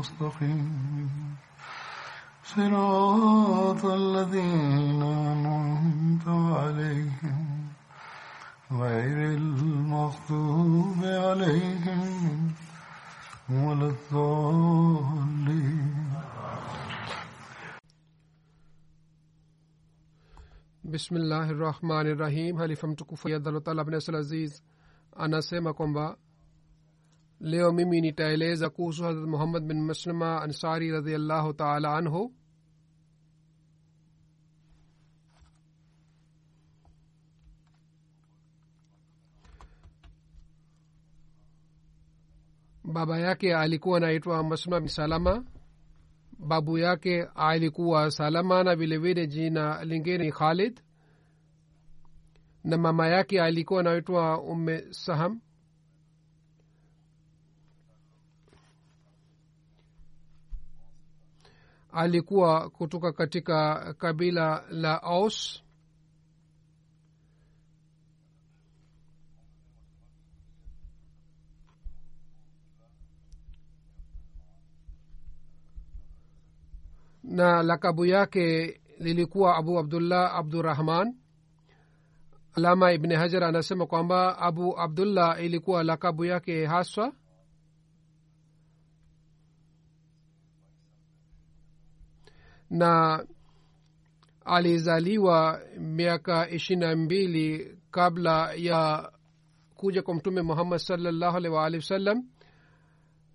المستقيم. صراط الذين أنعمت عليهم غير المغضوب عليهم ولا الضالين. بسم الله الرحمن الرحيم هل حلیفم تکفی عدل طلب نسل عزيز أنا سيما كومبا leo mimi nitaeleza kuhusu harat muhammad bin maslama ansari radiallahu taala anhu. Baba yake alikuwa anaitwa maslama bin salama. Babu yake alikuwa salama na vilevile jina lingine khalid. Na mama yake alikuwa anaitwa umme saham alikuwa kutoka katika kabila la aus. Na lakabu yake lilikuwa abu abdullah abdurahman alama ibni hajar anasema kwamba abu abdullah ilikuwa lakabu yake haswa na alizaliwa miaka ishiri na mbili kabla ya kuja kwa mtume muhammad salllahu alih waalihi wasallam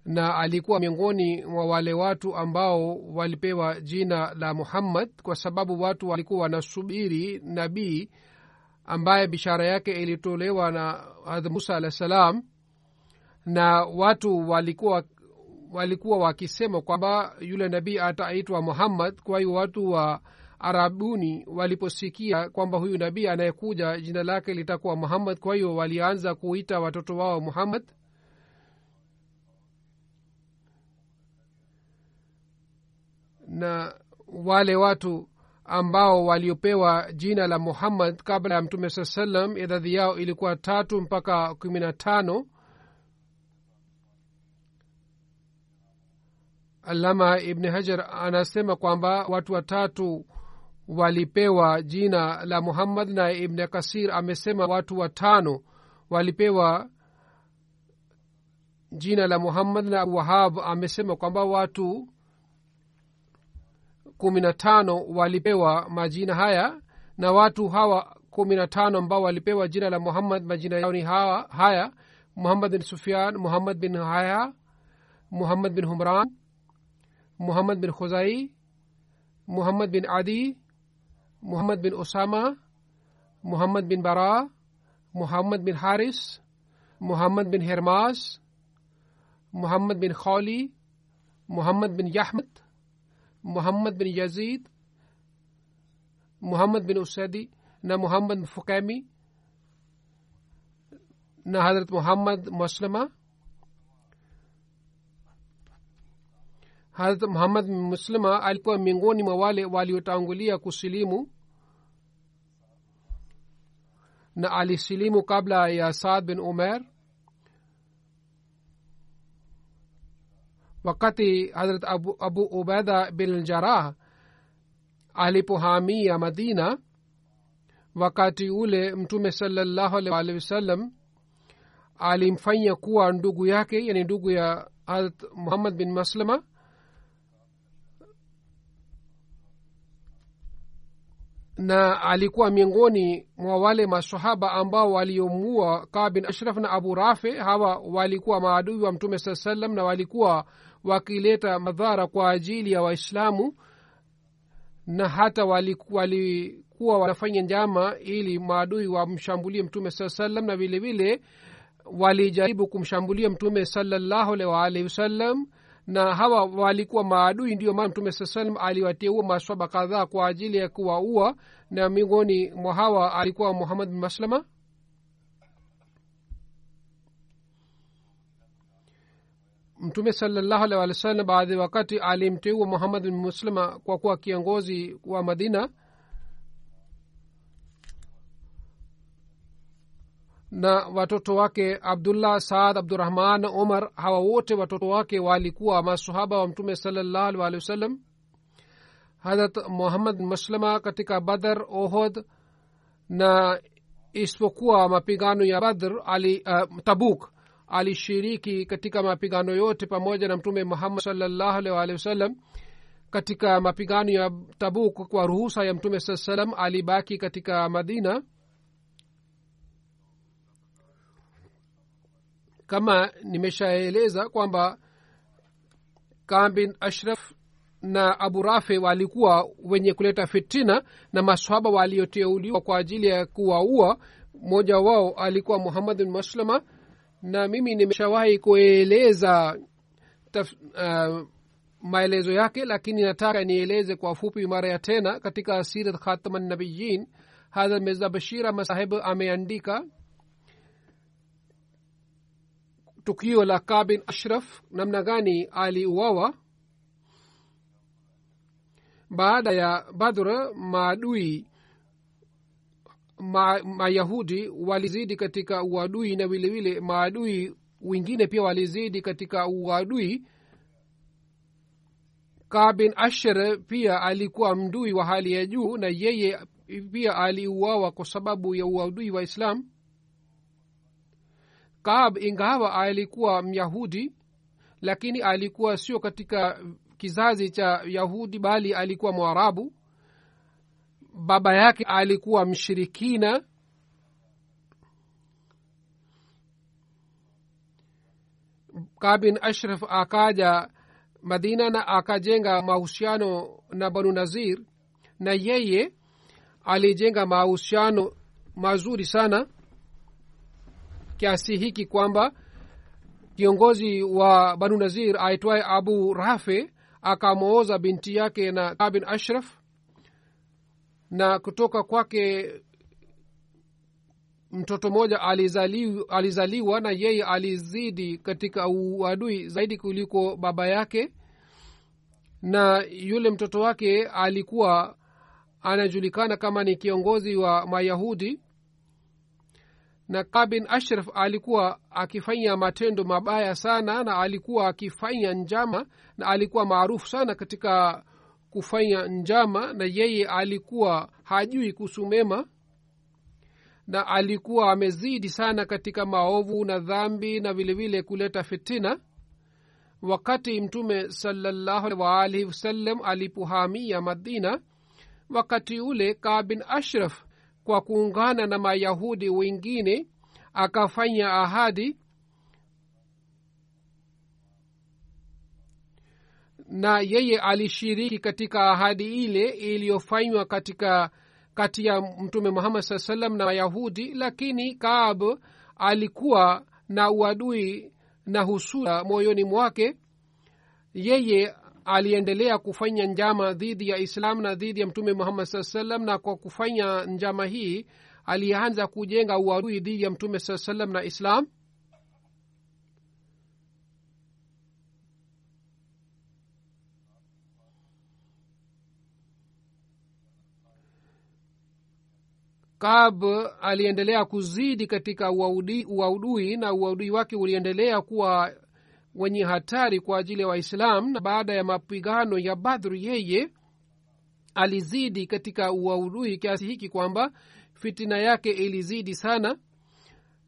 na alikuwa miongoni mwa wale watu ambao walipewa jina la muhammad kwa sababu watu walikuwa wanasubiri nabii ambaye bishara yake ilitolewa na hadh musa alah salam na watu walikuwa walikuwa wakisema kwamba yule nabii ataitwa muhammad kwa hiyo watu wa arabuni waliposikia kwamba huyu nabii anayekuja jina lake litakuwa muhammad kwa hiyo walianza kuita watoto wao muhammad. Na wale watu ambao waliopewa jina la muhammad kabla ya mtume saa salam idadi yao ilikuwa tatu mpaka kumi na tano alama ibni hajar anasema kwamba watu watatu walipewa jina la muhammad na ibn kasir amesema watu watano walipewa jina la muhammad na wahab amesema kwamba watu kumi na tano walipewa majina haya na watu hawa kumi na tano ambao walipewa jina la muhammad majina yao ni haya muhammad bin sufian muhammad bin haya muhammad bin humran muhammad bin khuzai muhammad bin adi muhammad bin usama muhammad bin bara muhammad bin haris muhammad bin hermas muhammad bin khali muhammad bin yahmad muhammad bin yazid muhammad bin usadi na muhammad bin fukami na hadrat muhammad hadrat muhammad muslima alikuwa miongoni mwa wale waliotangulia kusilimu na alisilimu kabla ya saad bin umer wakati hazrat abu, abu ubaida bin jarah alipohamia madina wakati ule mtume salallahu alaihi wasallam alimfanya kuwa ndugu yake yani ndugu ya hazrat muhammad bin maslama na alikuwa miongoni mwa wale masahaba ambao waliomua kaa bin ashraf na abu rafe hawa walikuwa maadui wa mtume saa salam na walikuwa wakileta madhara kwa ajili ya waislamu na hata walikuwa, walikuwa wanafanya njama ili maadui wamshambulie mtume saa salam na vile vile walijaribu kumshambulia mtume salallahu alaihi wasallam wasallam na hawa walikuwa maadui ndio maana mtume saa salam aliwateua maswaba kadhaa kwa ajili ya kuwaua. Na miongoni mwa hawa alikuwa muhammad bin maslama. Mtume salallahu alaihi wa sallam baadhi wakati alimteua muhammad bin muslima kwa kuwa kiongozi wa madina na watoto wake abdullah saad abdurahman umar hawa wote watoto wake walikuwa masahaba wa mtume salallahu alih wasallam. Harat muhammad maslama katika badr ohod na isipokuwa mapigano ya badr ali uh, tabuk alishiriki katika mapigano yote pamoja na mtume muhammad salallahu alih wasallam. Katika mapigano ya tabuk kwa ruhusa ya mtume saa salam alibaki katika madina kama nimeshaeleza kwamba kambin ashraf na abu rafe walikuwa wenye kuleta fitina na maswaba walioteuliwa kwa ajili ya kuwaua mmoja wao alikuwa muhammad bin maslama na mimi nimeshawahi kueleza taf, uh, maelezo yake lakini nataka nieleze kwa fupi mara ya tena katika sirat khatama nabiyin hadha mirza bashir masahib ameandika tukio la kabin ashraf namna gani aliuawa? Baada ya badra maadui ma, mayahudi walizidi katika uadui na vilevile maadui wengine pia walizidi katika uadui. Kabin asher pia alikuwa mdui wa hali ya juu na yeye pia aliuawa kwa sababu ya uadui wa islam kaab ingawa alikuwa myahudi lakini alikuwa sio katika kizazi cha yahudi bali alikuwa mwarabu. Baba yake alikuwa mshirikina. Kabin ashraf akaja madina na akajenga mahusiano na banu nazir na yeye alijenga mahusiano mazuri sana kiasi hiki kwamba kiongozi wa banu nazir aitwaye abu rafe akamwooza binti yake na kabin ashraf na kutoka kwake mtoto mmoja alizaliwa, alizaliwa na yeye alizidi katika uadui zaidi kuliko baba yake. Na yule mtoto wake alikuwa anajulikana kama ni kiongozi wa mayahudi na kabin ashraf alikuwa akifanya matendo mabaya sana na alikuwa akifanya njama na alikuwa maarufu sana katika kufanya njama na yeye alikuwa hajui kusumema na alikuwa amezidi sana katika maovu na dhambi na vilevile vile kuleta fitina. Wakati mtume salallahu waalihi wasallam alipohamia madina wakati ule kabin ashraf kwa kuungana na mayahudi wengine akafanya ahadi na yeye alishiriki katika ahadi ile iliyofanywa katika kati ya mtume muhammad saa salam na mayahudi lakini kaab alikuwa na uadui na husuda moyoni mwake. Yeye aliendelea kufanya njama dhidi ya islam na dhidi ya mtume muhammad saa salam na kwa kufanya njama hii alianza kujenga uadui dhidi ya mtume saa salam na islam. Kab aliendelea kuzidi katika uaudui na uaudui wake uliendelea kuwa wenye hatari kwa ajili ya waislam na baada ya mapigano ya badru yeye alizidi katika uaudui kiasi hiki kwamba fitina yake ilizidi sana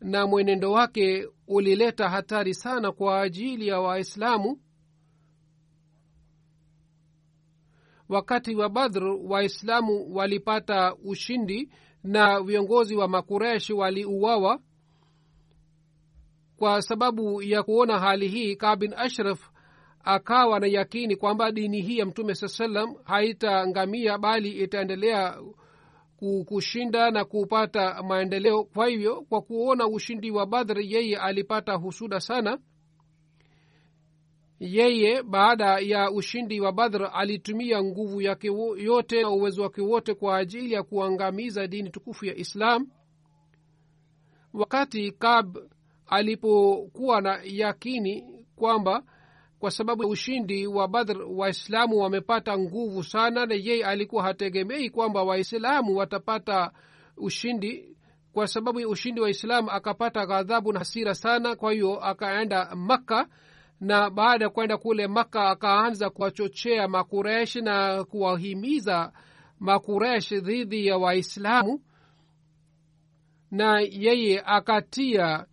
na mwenendo wake ulileta hatari sana kwa ajili ya waislamu. Wakati wa badhr waislamu walipata ushindi na viongozi wa makureshi waliuawa kwa sababu ya kuona hali hii kabin ashraf akawa na yakini kwamba dini hii ya mtume saa salam haitaangamia bali itaendelea kushinda na kupata maendeleo. Kwa hivyo kwa kuona ushindi wa badhr yeye alipata husuda sana. Yeye baada ya ushindi wa badhr alitumia nguvu yake yote na uwezo wake wote kwa ajili ya kuangamiza dini tukufu ya islam. Wakati kab alipokuwa na yakini kwamba kwa sababu ushindi wa badr waislamu wamepata nguvu sana na yeye alikuwa hategemei kwamba waislamu watapata ushindi. Kwa sababu ushindi wa islamu akapata ghadhabu na hasira sana kwa hiyo akaenda makka na baada ya kwenda kule makka akaanza kuwachochea makuresh na kuwahimiza makuresh dhidi ya waislamu na yeye akatia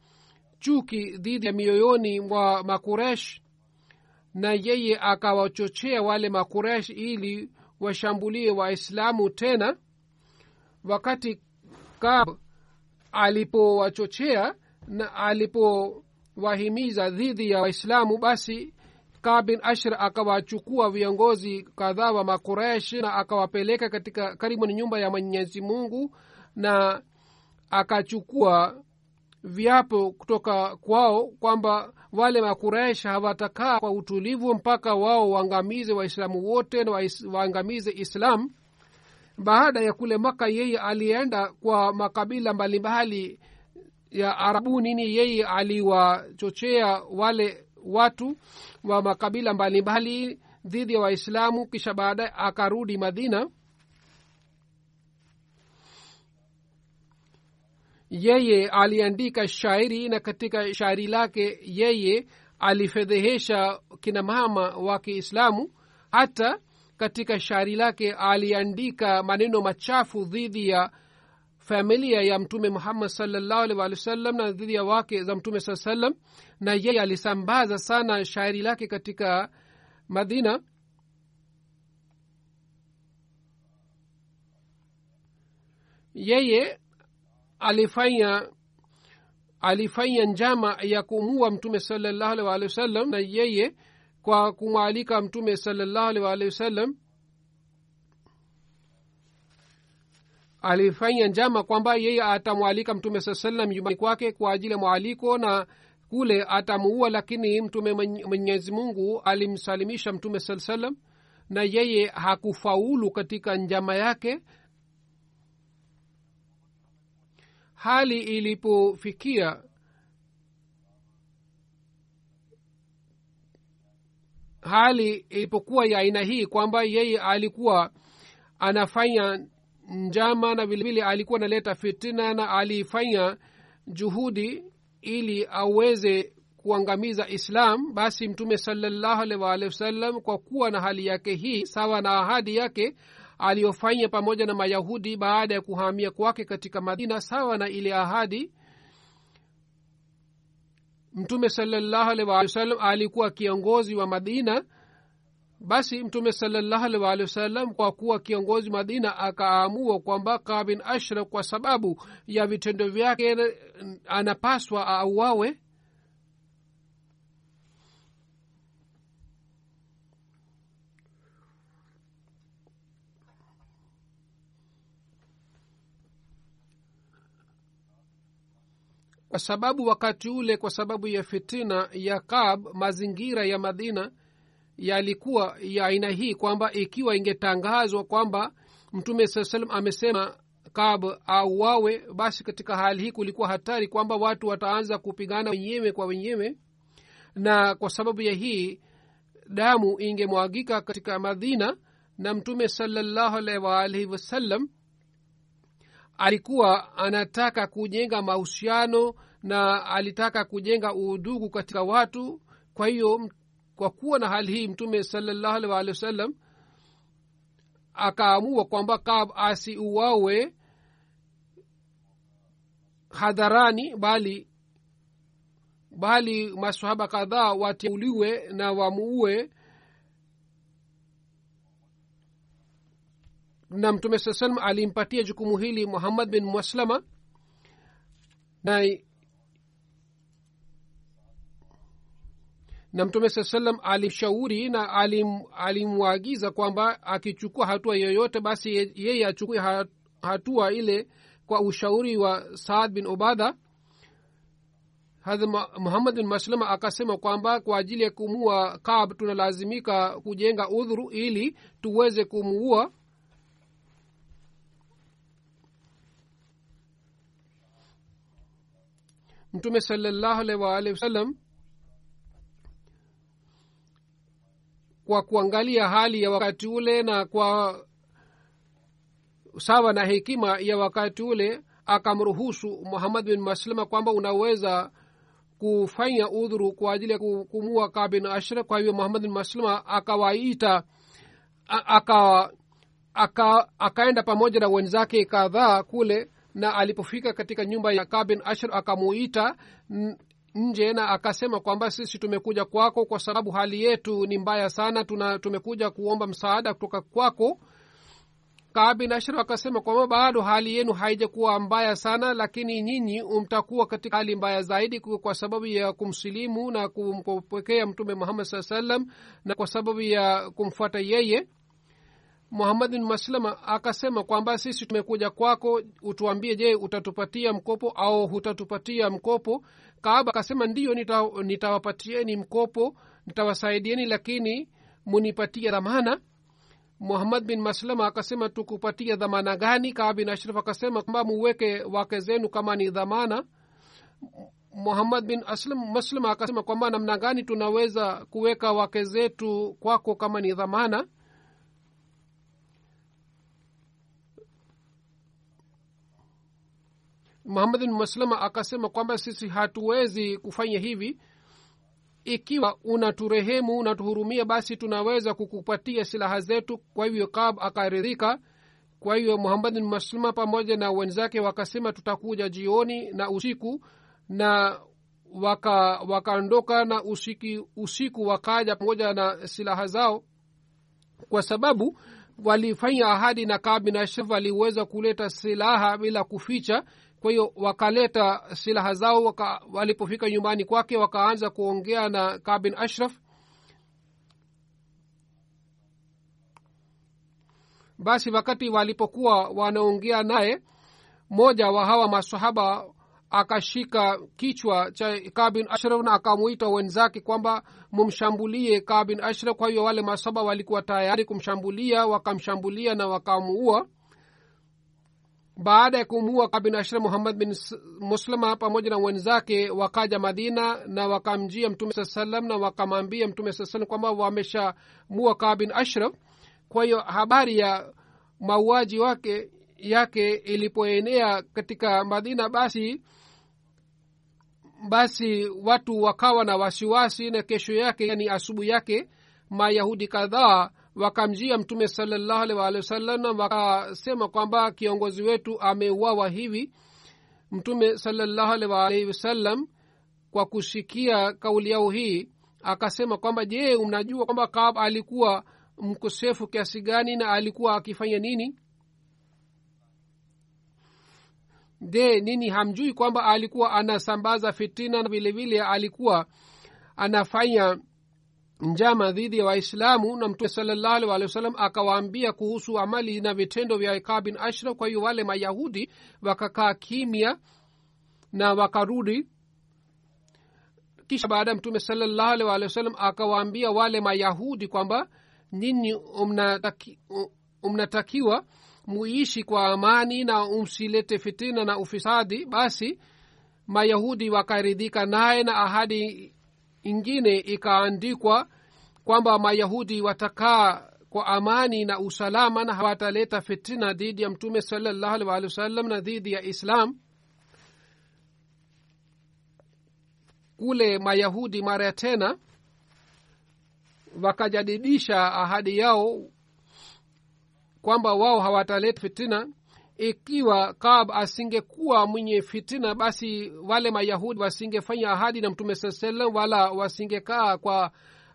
chuki dhidi ya mioyoni mwa makuresh na yeye akawachochea wale makuresh ili washambulie waislamu tena. Wakati kab alipowachochea na alipowahimiza dhidi ya waislamu basi kab bin ashr akawachukua viongozi kadhaa wa makuresh na akawapeleka katika karibu ni nyumba ya mwenyezi mungu na akachukua viapo kutoka kwao kwamba wale makuresh hawatakaa kwa utulivu mpaka wao waangamize waislamu wote na waangamize islam. Baada ya kule maka yeye alienda kwa makabila mbalimbali ya arabu. Nini yeye aliwachochea wale watu wa makabila mbalimbali dhidi ya waislamu kisha baadaye akarudi madina yeye aliandika shairi na katika shairi lake yeye alifedhehesha kina mama wa kiislamu. Hata katika shairi lake aliandika maneno machafu dhidi ya familia ya mtume muhammad wasallam na dhidi ya wake za mtume saa salam na yeye alisambaza sana shairi lake katika madina. Yeye alifanya alifanya njama ya kumua mtume salallahu alih walihi wasallam na yeye kwa kumwalika mtume salallahu alih walihi wasallam. Alifanya njama kwamba yeye atamwalika mtume saa salam nyumbani kwake kwa ajili ya mwaliko na kule atamuua lakini mtume mwenyezi mungu alimsalimisha mtume saa salam na yeye hakufaulu katika njama yake hali ilipofikia hali ilipokuwa ya aina hii kwamba yeye alikuwa anafanya njama na vilevile alikuwa analeta fitina na alifanya juhudi ili aweze kuangamiza islam basi mtume salallahu wa wasallam kwa kuwa na hali yake hii sawa na ahadi yake aliyofanya pamoja na mayahudi baada ya kuhamia kwake katika madina sawa na ile ahadi mtume salallahu wasallam alikuwa kiongozi wa madina basi mtume salallahu waalihi wasallam kwa kuwa kiongozi madina akaamua kwamba kabin ashraf kwa sababu ya vitendo vyake anapaswa auawe kwa sababu wakati ule kwa sababu ya fitina ya kab mazingira ya madina yalikuwa ya aina hii kwamba ikiwa ingetangazwa kwamba mtume saa salam amesema kab auawe basi katika hali hii kulikuwa hatari kwamba watu wataanza kupigana wenyewe kwa wenyewe. Na kwa sababu ya hii damu ingemwagika katika madina na mtume salallahu alaihi waalihi wasallam alikuwa anataka kujenga mahusiano na alitaka kujenga udugu katika watu. Kwa hiyo kwa kuwa na hali hii mtume salallahu alih waalihi wasallam akaamua kwamba kab asiuawe hadharani bali bali masahaba kadhaa wateuliwe na wamuue na mtume saa salam alimpatia jukumu hili muhammad bin maslama na na mtume saa salam alimshauri na alim, alimwagiza kwamba akichukua hatua yoyote basi yeye achukue hatua ile kwa ushauri wa saad bin ubadha muhammad bin maslama akasema kwamba kwa ajili ya kumuua kab tunalazimika kujenga udhuru ili tuweze kumuua mtume salallahu alaihi waalihi kwa kuangalia hali ya wakati ule na kwa sawa na hekima ya wakati ule akamruhusu muhammad bin maslama kwamba unaweza kufanya udhuru kwa ajili ya kumua kabin ashra kwa hivyo muhammad bin maslama akawaita aka, aka, pamoja na wenzake kadhaa kule na alipofika katika nyumba ya kabin ashr akamuita nje na akasema kwamba sisi tumekuja kwako kwa sababu hali yetu ni mbaya sana tuna tumekuja kuomba msaada kutoka kwako. Kabin ashr akasema kwamba bado hali yenu haijakuwa mbaya sana lakini nyinyi mtakuwa katika hali mbaya zaidi kwa sababu ya kumsilimu na kumpokea mtume muhammad saa salam na kwa sababu ya kumfuata yeye muhammad bin maslama akasema kwamba sisi tumekuja kwako utuambie je utatupatia mkopo au hutatupatia mkopo? Kaaba akasema ndiyo nitawapatieni nita mkopo nitawasaidieni lakini munipatie dhamana. Muhammad bin maslama akasema tukupatia dhamana gani? Kaaba bin ashraf akasema kwamba muweke wake zenu kama ni dhamana. Muhammad bin aslam maslama akasema kwamba namna gani tunaweza kuweka wake zetu kwako kama ni dhamana muhammad bin maslama akasema kwamba sisi hatuwezi kufanya hivi. Ikiwa unaturehemu unatuhurumia basi tunaweza kukupatia silaha zetu. Kwa hivyo kab akaridhika. Kwa hivyo muhamad bin maslama pamoja na wenzake wakasema tutakuja jioni na usiku. Na wakaondoka waka na usiki, usiku wakaja pamoja na silaha zao. Kwa sababu walifanya ahadi na kab bin ashraf waliweza kuleta silaha bila kuficha kwa hiyo wakaleta silaha zao waka, walipofika nyumbani kwake wakaanza kuongea na kabin ashraf. Basi wakati walipokuwa wanaongea naye mmoja wa hawa masahaba akashika kichwa cha kabin ashraf na akamwita wenzake kwamba mumshambulie kabin ashraf. Kwa hiyo wale masahaba walikuwa tayari kumshambulia wakamshambulia na wakamuua baada ya kumuua kabin ashra muhammad bin muslima pamoja na wenzake wakaja madina na wakamjia mtume saa salam na wakamwambia mtume saa salam kwamba wameshamua kabin ashraf kwa hiyo habari ya mauaji wake yake ilipoenea katika madina basi basi watu wakawa na wasiwasi na kesho yake yani asubuhi yake mayahudi kadhaa wakamjia mtume salallahu alih waalihi wasallam wakasema kwamba kiongozi wetu ameuawa hivi. Mtume salallahu alih waalihi wasallam kwa kushikia kauli yao hii akasema kwamba je mnajua kwamba kab alikuwa mkosefu kiasi gani na alikuwa akifanya nini? Je nini hamjui kwamba alikuwa anasambaza fitina na vilevile alikuwa anafanya njama dhidi ya waislamu na mtume salallahu alih wa sallam akawaambia kuhusu amali na vitendo vya ikaa bin ashraf kwa hiyo wale mayahudi wakakaa kimya na wakarudi. Kisha baada ya mtume salallahu alih wa sallam akawaambia wale mayahudi kwamba nyinyi umnataki, mnatakiwa muishi kwa amani na umsilete fitina na ufisadi basi mayahudi wakaridhika naye na ahadi ingine ikaandikwa kwamba mayahudi watakaa kwa amani na usalama na hawataleta fitina dhidi ya mtume salallahu alih waalihi wasallam na dhidi ya islam. Kule mayahudi mara tena wakajadidisha ahadi yao kwamba wao hawataleta fitina ikiwa kab asingekuwa mwenye fitina basi wale mayahudi wasingefanya ahadi na mtume saa salam wala wasingekaa kwa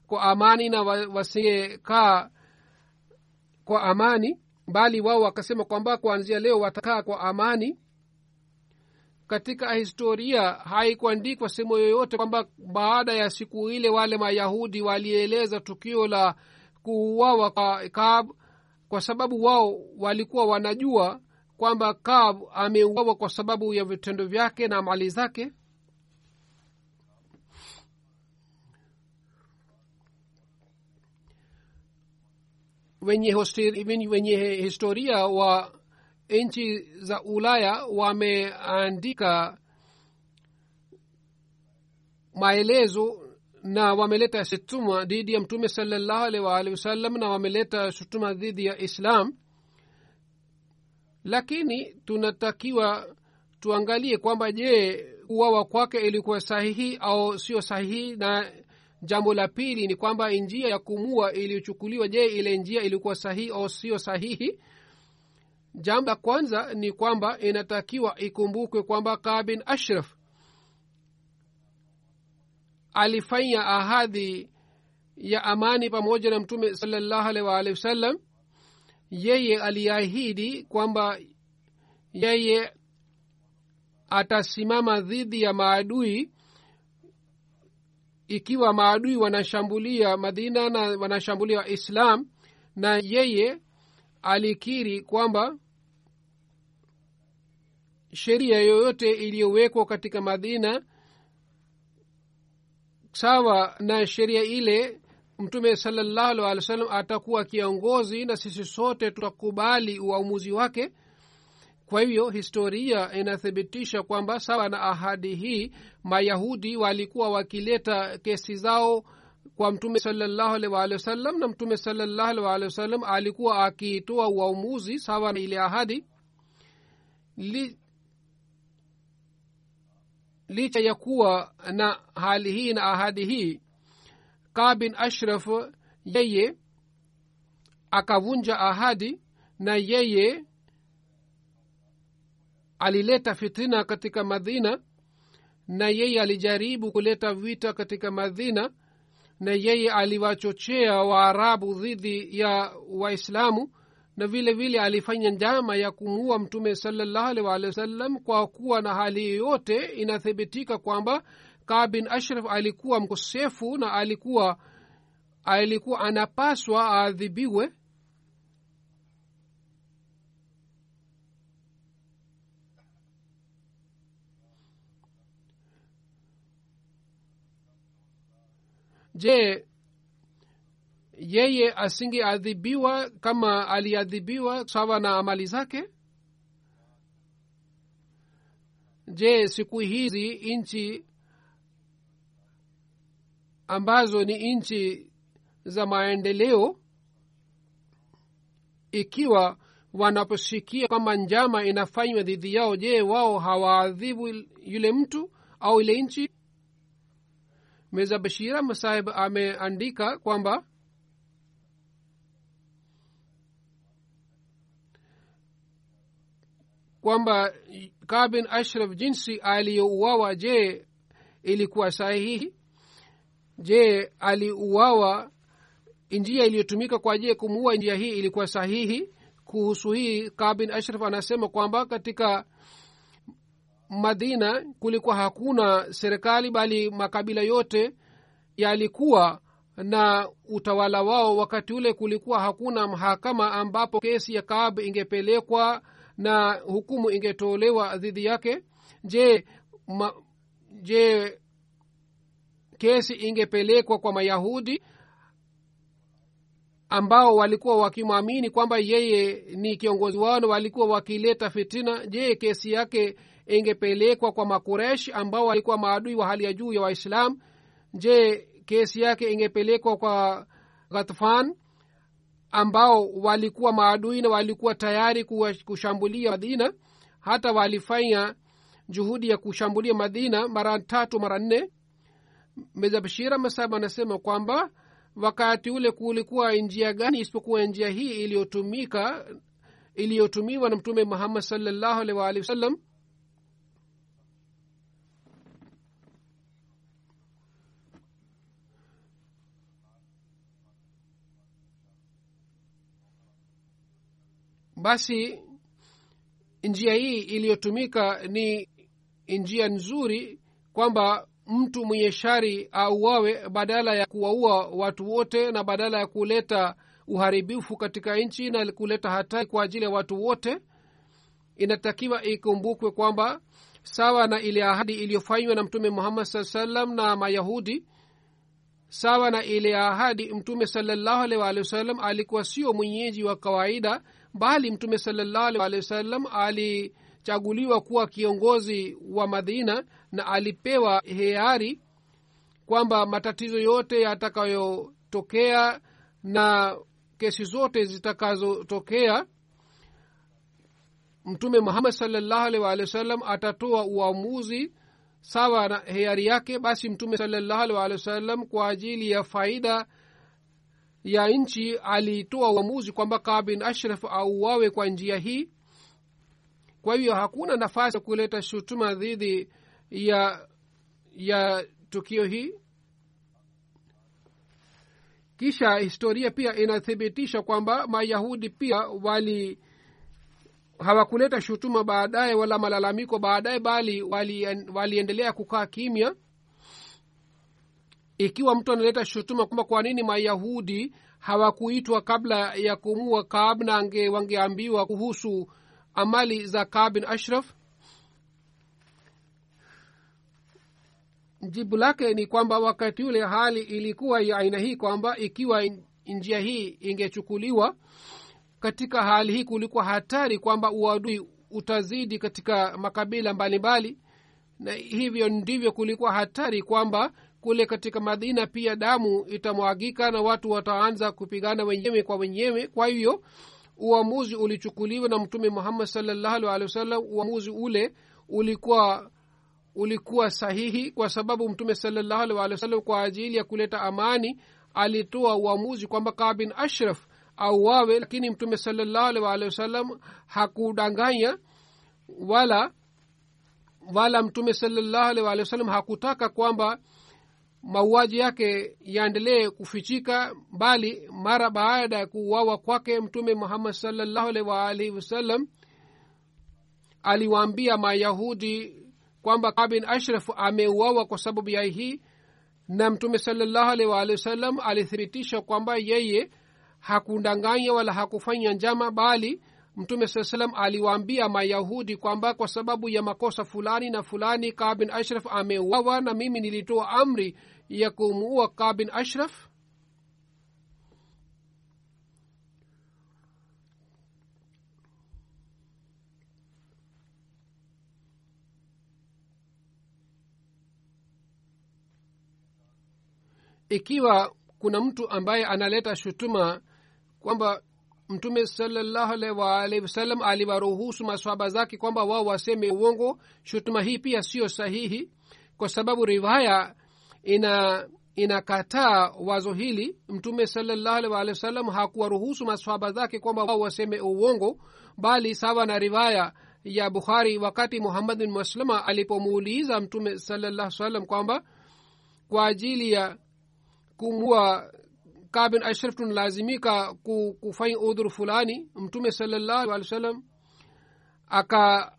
kwa amani na wasingekaa kwa amani bali wao wakasema kwamba kuanzia leo watakaa kwa amani. Katika historia haikuandikwa sehemu yoyote kwamba baada ya siku ile wale mayahudi walieleza tukio la kuuawa kwa kab kwa sababu wao walikuwa wanajua kwamba kab ameuawa kwa sababu ya vitendo vyake na mali zake? Wenye, wenye historia wa nchi za ulaya wameandika maelezo na wameleta shutuma dhidi ya mtume salallahu alaihi waalihi wasallam na wameleta shutuma dhidi ya islam lakini tunatakiwa tuangalie kwamba je uwawa kwake ilikuwa sahihi au sio sahihi? Na jambo la pili ni kwamba njia ya kumua iliyochukuliwa je ile njia ilikuwa sahihi au sio sahihi? Jambo la kwanza ni kwamba inatakiwa ikumbukwe kwamba kabin ashraf alifanya ahadi ya amani pamoja na mtume salallahu alaihi waalihi wasallam yeye aliahidi kwamba yeye atasimama dhidi ya maadui ikiwa maadui wanashambulia madina na wanashambulia islam na yeye alikiri kwamba sheria yoyote iliyowekwa katika madina sawa na sheria ile mtume salallahu alih wa atakuwa kiongozi na sisi sote tutakubali uamuzi wake. Kwa hivyo historia inathibitisha kwamba sawa na ahadi hii mayahudi walikuwa wakileta kesi zao kwa mtume salallahu alih waalihi na mtume salallahu alih alikuwa akitoa uamuzi sawa na ile ahadi. Li, licha ya kuwa na hali hii na ahadi hii kabin ashraf yeye akavunja ahadi na yeye alileta fitina katika madina na yeye alijaribu kuleta vita katika madina na yeye aliwachochea waarabu dhidi ya waislamu na vile vile alifanya njama ya kumuua mtume salallahu alih wa sallam kwa kuwa na hali yoyote inathibitika kwamba kabin ashraf alikuwa mkosefu na alikuwa alikuwa anapaswa aadhibiwe. Je yeye asingeadhibiwa kama aliadhibiwa sawa na amali zake? Je siku hizi nchi ambazo ni nchi za maendeleo ikiwa wanaposikia kwamba njama inafanywa dhidi yao je wao hawaadhibu yule mtu au ile nchi meza bashira masahib ameandika kwamba kwamba kabin ashraf jinsi aliyouawa je ilikuwa sahihi je aliuawa? Njia iliyotumika kwa ajili ya kumuua njia hii ilikuwa sahihi? Kuhusu hii kabin ashraf anasema kwamba katika madina kulikuwa hakuna serikali bali makabila yote yalikuwa na utawala wao. Wakati ule kulikuwa hakuna mahakama ambapo kesi ya kaab ingepelekwa na hukumu ingetolewa dhidi yake. Je ma, je kesi ingepelekwa kwa mayahudi ambao walikuwa wakimwamini kwamba yeye ni kiongozi wao na walikuwa wakileta fitina. Je kesi yake ingepelekwa kwa makuresh ambao walikuwa maadui wa hali ya juu ya waislam je kesi yake ingepelekwa kwa ghatfan ambao walikuwa maadui na walikuwa tayari kushambulia madina? Hata walifanya juhudi ya kushambulia madina mara tatu mara nne mezabshira masaba anasema kwamba wakati ule kulikuwa njia gani isipokuwa njia hii iliyotumika iliyotumiwa na mtume muhammad salllahu alaihi waalihi wasallam? Basi njia hii iliyotumika ni njia nzuri kwamba mtu mwenye shari auawe badala ya kuwaua watu wote na badala ya kuleta uharibifu katika nchi na kuleta hatari kwa ajili ya watu wote inatakiwa ikumbukwe kwamba sawa na ile ahadi iliyofanywa na mtume muhammad saa salam na mayahudi sawa na ile ahadi mtume salallahu alehi waalihi wasallam alikuwa sio mwenyeji wa kawaida bali mtume salallahu alehi waalihi wasallam alichaguliwa kuwa kiongozi wa madina na alipewa heari kwamba matatizo yote yatakayotokea na kesi zote zitakazotokea mtume muhammad salllahu alaihi waalihi wasallam atatoa uamuzi sawa na heari yake basi mtume salllahu alaihi waalihi wasallam kwa ajili ya faida ya nchi alitoa uamuzi kwamba kabin ashraf auawe kwa njia hii kwa hivyo hakuna nafasi ya kuleta shutuma dhidi ya ya tukio hii. Kisha historia pia inathibitisha kwamba mayahudi pia wali hawakuleta shutuma baadaye wala malalamiko baadaye bali waliendelea wali kukaa kimya. Ikiwa mtu analeta shutuma kwamba kwa nini mayahudi hawakuitwa kabla ya kumua kaabna ange wangeambiwa kuhusu amali za kabin bin ashraf? Jibu lake ni kwamba wakati ule hali ilikuwa ya aina hii kwamba ikiwa njia hii ingechukuliwa katika hali hii kulikuwa hatari kwamba uadui utazidi katika makabila mbalimbali na hivyo ndivyo kulikuwa hatari kwamba kule katika madina pia damu itamwagika na watu wataanza kupigana wenyewe kwa wenyewe. Kwa hivyo uamuzi ulichukuliwa na mtume muhammad salllahu alih wa wasallam. Uamuzi ule ulikuwa ulikuwa sahihi kwa sababu mtume salllahu alih walih wasallam kwa ajili ya kuleta amani alitoa uamuzi kwamba kaa bin ashraf auawe lakini mtume salllahu alih wa wasallam hakudanganya wala wala mtume salllahu alih walih wasallam hakutaka kwamba mauaji yake yaendelee kufichika bali mara baada ya kuuawa kwake mtume muhammad salllahu alih waalihi wasallam aliwaambia mayahudi kwamba kabin ashraf ameuawa kwa sababu ya hii na mtume salllahu alih waalihi wasallam alithibitisha kwamba yeye hakundanganya wala hakufanya njama bali mtume saa salam aliwaambia mayahudi kwamba kwa sababu ya makosa fulani na fulani kabin ashraf ameuawa na mimi nilitoa amri ya kumuua kabin ashraf. Ikiwa kuna mtu ambaye analeta shutuma kwamba mtume salallahu aliwaruhusu maswaba zake kwamba wao waseme uongo. Shutuma hii pia siyo sahihi kwa sababu riwaya ina inakataa wazo hili. Mtume salallahu hakuwaruhusu maswaba zake kwamba wao waseme uongo bali sawa na riwaya ya bukhari wakati muhammad bin maslama alipomuuliza mtume salallahu salam kwamba kwa ajili ya kumua kabin ashraf tunalazimika kufanya udhuru fulani mtume salallahu alih wa sallam aka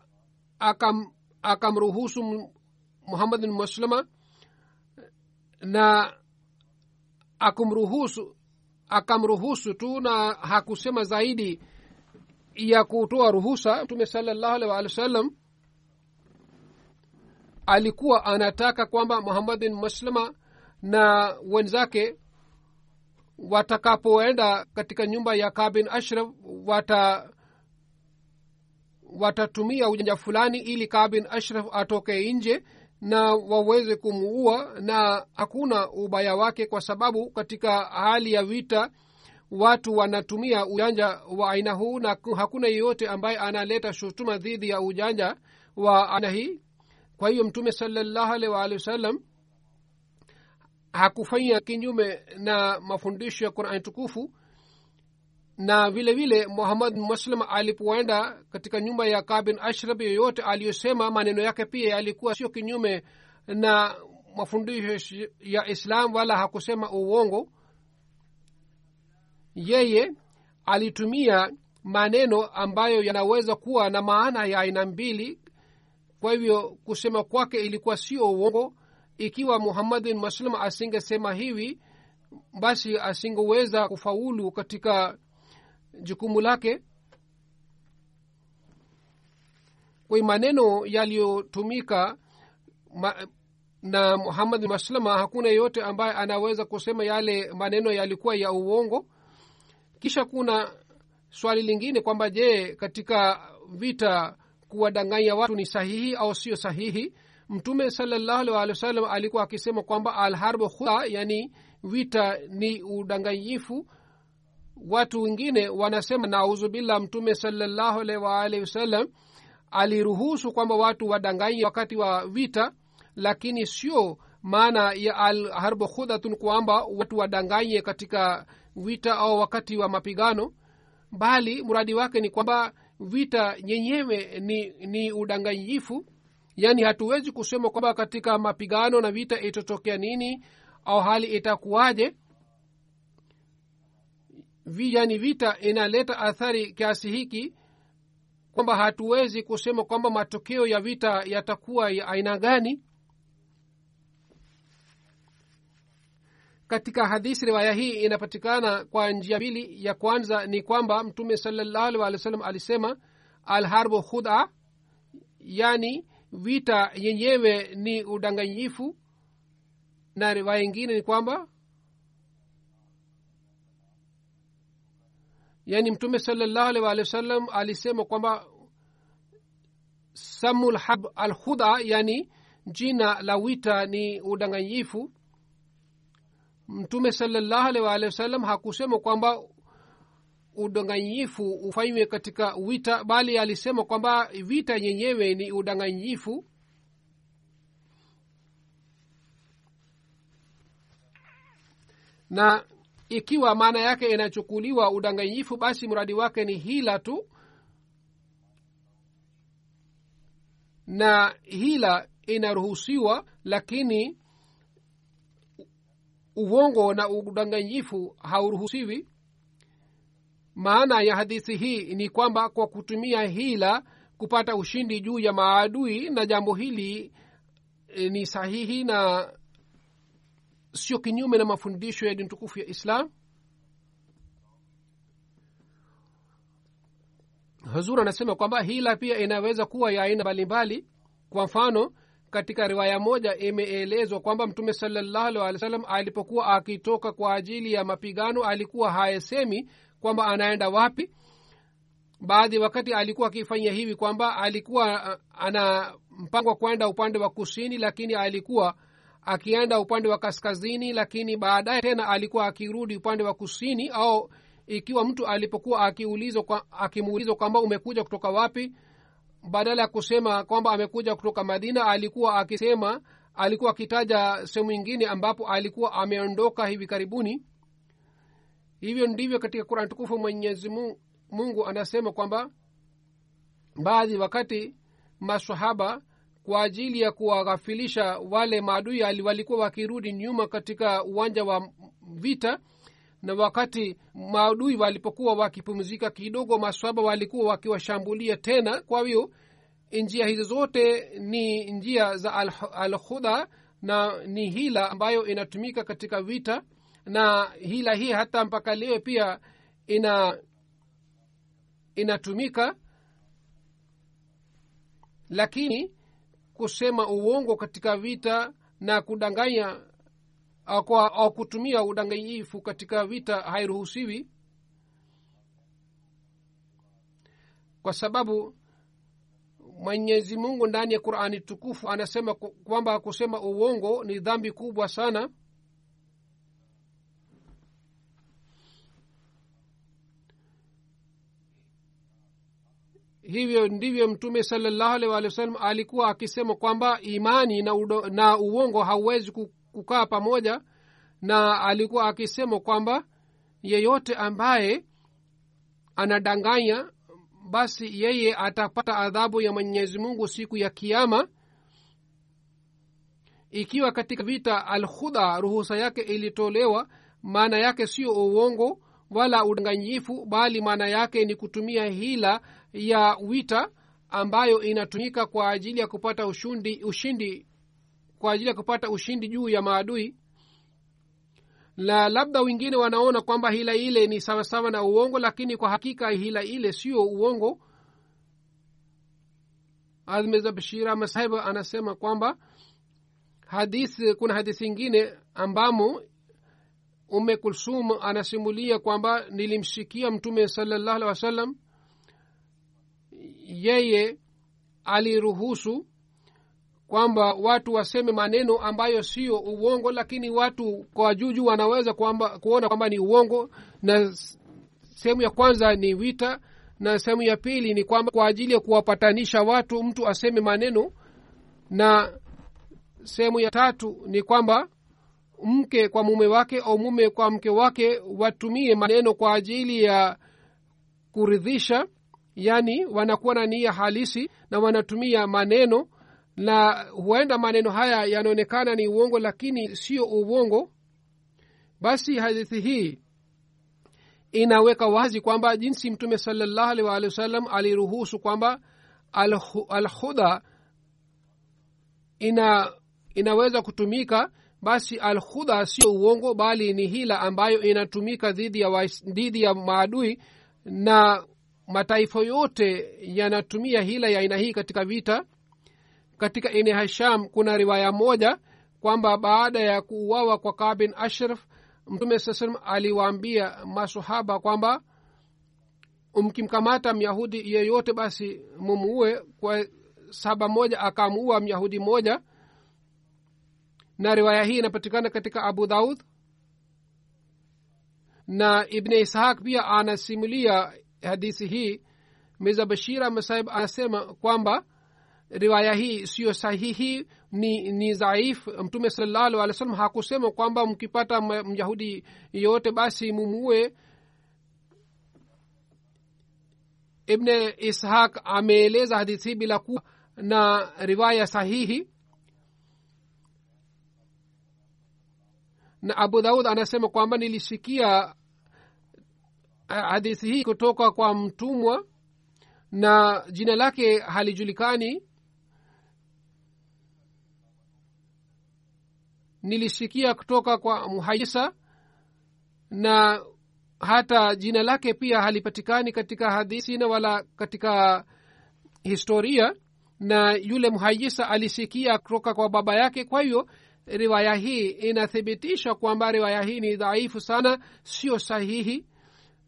akamruhusu aka muhammad bin maslama na akumruhusu akamruhusu tu na hakusema zaidi ya kutoa ruhusa. Mtume salallahu alih walih wa sallam alikuwa anataka kwamba muhammad bin maslama na wenzake watakapoenda katika nyumba ya kabin ashraf wata watatumia ujanja fulani ili kabin ashraf atoke nje na waweze kumuua na hakuna ubaya wake kwa sababu katika hali ya vita watu wanatumia ujanja wa aina huu na hakuna yeyote ambaye analeta shutuma dhidi ya ujanja wa aina hii. Kwa hiyo mtume salallahu alaihi waalihi wasallam hakufanya kinyume na mafundisho ya qurani tukufu. Na vile vile muhammad muslim alipoenda katika nyumba ya kabin ashrab yoyote aliyosema maneno yake pia yalikuwa sio kinyume na mafundisho ya islam wala hakusema uongo. Yeye alitumia maneno ambayo yanaweza kuwa na maana ya aina mbili. Kwa hivyo kusema kwake ilikuwa sio uongo ikiwa muhammadin muslim asingesema hivi basi asingeweza kufaulu katika jukumu lake. Kwa maneno yaliyotumika ma, na muhammad maslama hakuna yeyote ambaye anaweza kusema yale maneno yalikuwa ya uongo. Kisha kuna swali lingine kwamba je katika vita kuwadanganya watu ni sahihi au sio sahihi mtume salallahu alih walih wa sallam alikuwa akisema kwamba alharbu khuda yani vita ni udanganyifu. Watu wengine wanasema nauzubillah mtume salallahu alaihi waalihi wasallam aliruhusu kwamba watu wadanganye wakati wa vita lakini sio maana ya alharbu khudatun kwamba watu wadanganye katika vita au wakati wa mapigano bali mradi wake ni kwamba vita yenyewe ni, ni udanganyifu yaani hatuwezi kusema kwamba katika mapigano na vita itatokea nini au hali itakuwaje. Yani vita inaleta athari kiasi hiki kwamba hatuwezi kusema kwamba matokeo ya vita yatakuwa ya aina gani. Katika hadisi riwaya hii inapatikana kwa njia mbili. Ya kwanza ni kwamba mtume salallahu alih wa sallam alisema alharbu khuda yani vita yenyewe ni udanganyifu na riwaya ingine ni kwamba yaani mtume salallahu alih wa wasallam alisema kwamba samul hab yani jina la wita ni udanganyifu. Mtume salallahu alih walih wasallam hakusema kwamba udanganyifu ufanywe katika wita bali alisema kwamba vita yenyewe ni udanganyifu. Na ikiwa maana yake inachukuliwa udanganyifu basi mradi wake ni hila tu. Na hila inaruhusiwa lakini uongo na udanganyifu hauruhusiwi maana ya hadithi hii ni kwamba kwa kutumia hila kupata ushindi juu ya maadui na jambo hili e, ni sahihi na sio kinyume na mafundisho ya dini tukufu ya islam. Hazur anasema kwamba hila pia inaweza kuwa ya aina mbalimbali. Kwa mfano katika riwaya moja imeelezwa kwamba mtume salallahu alih wa wasallam alipokuwa akitoka kwa ajili ya mapigano alikuwa hayesemi kwamba anaenda wapi. Baadhi wakati alikuwa akifanya hivi kwamba alikuwa ana mpango kwenda upande wa kusini lakini alikuwa akienda upande wa kaskazini lakini baadaye tena alikuwa akirudi upande wa kusini au ikiwa mtu alipokuwa akiulizwa kwa, akimuulizwa kwamba umekuja kutoka wapi badala ya kusema kwamba amekuja kutoka madina alikuwa akisema alikuwa akitaja sehemu ingine ambapo alikuwa ameondoka hivi karibuni hivyo ndivyo katika kurani tukufu mwenyezi mungu, anasema kwamba baadhi wakati masahaba kwa ajili ya kuwaghafilisha wale maadui walikuwa wakirudi nyuma katika uwanja wa vita na wakati maadui walipokuwa wakipumzika kidogo maswaba walikuwa wakiwashambulia tena. Kwa hiyo njia hizo zote ni njia za alkhudha al na ni hila ambayo inatumika katika vita na hila hii hata mpaka leo pia ina inatumika. Lakini kusema uongo katika vita na kudanganya au, kutumia udanganyifu katika vita hairuhusiwi. Kwa sababu mwenyezi mungu ndani ya qurani tukufu anasema kwamba kusema uongo ni dhambi kubwa sana hivyo ndivyo mtume salallahu alaihi waalihi wasallam alikuwa akisema kwamba imani na, udo, na uongo hauwezi kukaa pamoja na alikuwa akisema kwamba yeyote ambaye anadanganya basi yeye atapata adhabu ya mwenyezi mungu siku ya kiama ikiwa katika vita alkhudha ruhusa yake ilitolewa maana yake sio uongo wala udanganyifu bali maana yake ni kutumia hila ya wita ambayo inatumika kwa ajili ya kupata ushundi, ushindi kwa ajili ya kupata ushindi juu ya maadui. Na labda wengine wanaona kwamba hila ile ni sawasawa na uongo lakini kwa hakika hila ile sio uongo. Azmezabshira masahib anasema kwamba hadith kuna hadithi ingine ambamo ume kulsum anasimulia kwamba nilimsikia mtume salallahu alih wasallam yeye aliruhusu kwamba watu waseme maneno ambayo sio uongo lakini watu kwa juju wanaweza kwamba, kuona kwamba ni uongo. Na sehemu ya kwanza ni wita na sehemu ya pili ni kwamba kwa ajili ya kuwapatanisha watu mtu aseme maneno. Na sehemu ya tatu ni kwamba mke kwa mume wake au mume kwa mke wake watumie maneno kwa ajili ya kuridhisha yaani wanakuwa na nia halisi na wanatumia maneno na huenda maneno haya yanaonekana ni uongo lakini sio uongo basi hadithi hii inaweka wazi kwamba jinsi mtume salallahu alih waalihi wasallam aliruhusu kwamba alhudha ina inaweza kutumika basi alhudha sio uongo bali ni hila ambayo inatumika dhidi ya, dhidi ya maadui na mataifa yote yanatumia hila ya aina hii katika vita. Katika ine hasham kuna riwaya moja kwamba baada ya kuuawa kwa kabin ashraf mtume saa salam aliwaambia masohaba kwamba mkimkamata myahudi yeyote basi mumuue kwa saba moja akamuua myahudi moja. Na riwaya hii inapatikana katika abu daud. Na ibne ishaq pia anasimulia hadithi hii mirza bashira masaib anasema kwamba riwaya hii siyo sahihi ni ni dhaif mtume salallahu alih wa sallam hakusema kwamba mkipata myahudi yoyote basi mumuue ibne ishaq ameeleza hadithi hii bila kuwa na riwaya sahihi. Na abu daud anasema kwamba nilisikia hadithi hii kutoka kwa mtumwa na jina lake halijulikani. Nilisikia kutoka kwa muhaisa na hata jina lake pia halipatikani katika hadithi na wala katika historia na yule muhaisa alisikia kutoka kwa baba yake. Kwa hiyo riwaya hii inathibitisha kwamba riwaya hii ni dhaifu sana sio sahihi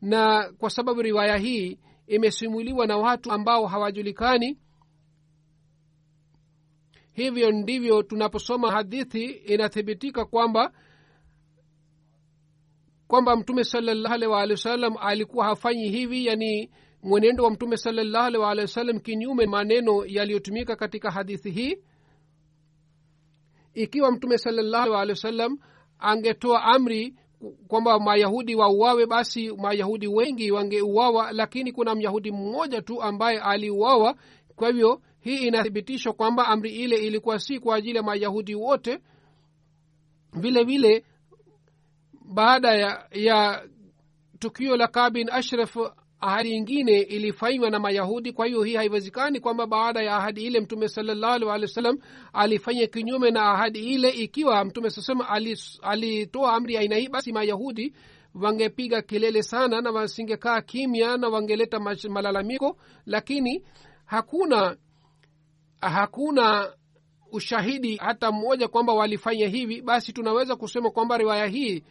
na kwa sababu riwaya hii imesimuliwa na watu ambao hawajulikani hivyo ndivyo tunaposoma hadithi inathibitika kwamba kwamba mtume salallahu wasallam alikuwa hafanyi hivi yani mwenendo wa mtume salallahu waalihi wasallam kinyume maneno yaliyotumika katika hadithi hii. Ikiwa mtume salallahu wasallam angetoa amri kwamba mayahudi wauawe basi mayahudi wengi wangeuawa lakini kuna myahudi mmoja tu ambaye aliuawa. Kwa hivyo hii inathibitishwa kwamba amri ile ilikuwa si kwa ajili ya mayahudi wote. Vile vile baada ya, ya tukio la kabin ashraf ahadi ingine ilifanywa na mayahudi kwa hiyo hii haiwezekani kwamba baada ya ahadi ile mtume salallahu walih wa alifanya kinyume na ahadi ile. Ikiwa mtume sasema alitoa alitoa amri aina hii basi mayahudi wangepiga kelele sana na wasingekaa kimya na wangeleta malalamiko. Lakini hakuna hakuna ushahidi hata mmoja kwamba walifanya hivi. Basi tunaweza kusema kwamba riwaya hii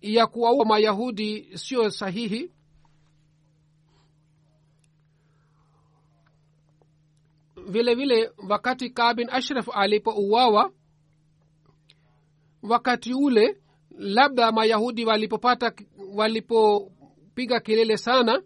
ya kuwaua mayahudi sio sahihi vile vile wakati kabin ashraf alipouawa wakati ule labda mayahudi walipopata walipopiga kelele sana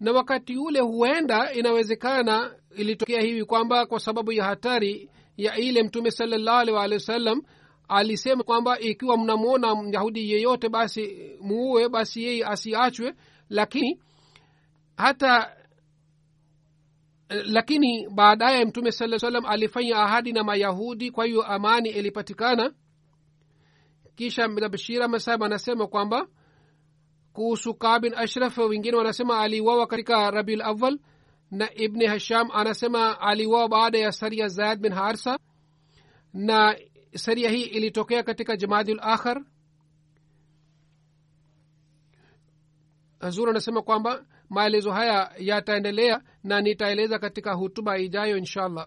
na wakati ule huenda inawezekana ilitokea hivi kwamba kwa sababu ya hatari ya ile mtume salallahu alih walihi wasallam alisema kwamba ikiwa mnamwona myahudi yeyote basi muue basi yeye asiachwe lakini hata lakini baadaye mtume saa salam alifanya ahadi na mayahudi kwa hiyo amani ilipatikana kisha bashira masab anasema kwamba kuhusu kabin ashraf wengine wanasema aliuawa katika rabiul awal na ibni hasham anasema aliuawa baada ya saria zaid bin harsa na saria hii ilitokea katika jamaadul akhar hazur anasema kwamba maelezo haya yataendelea na nitaeleza katika hutuba ijayo inshallah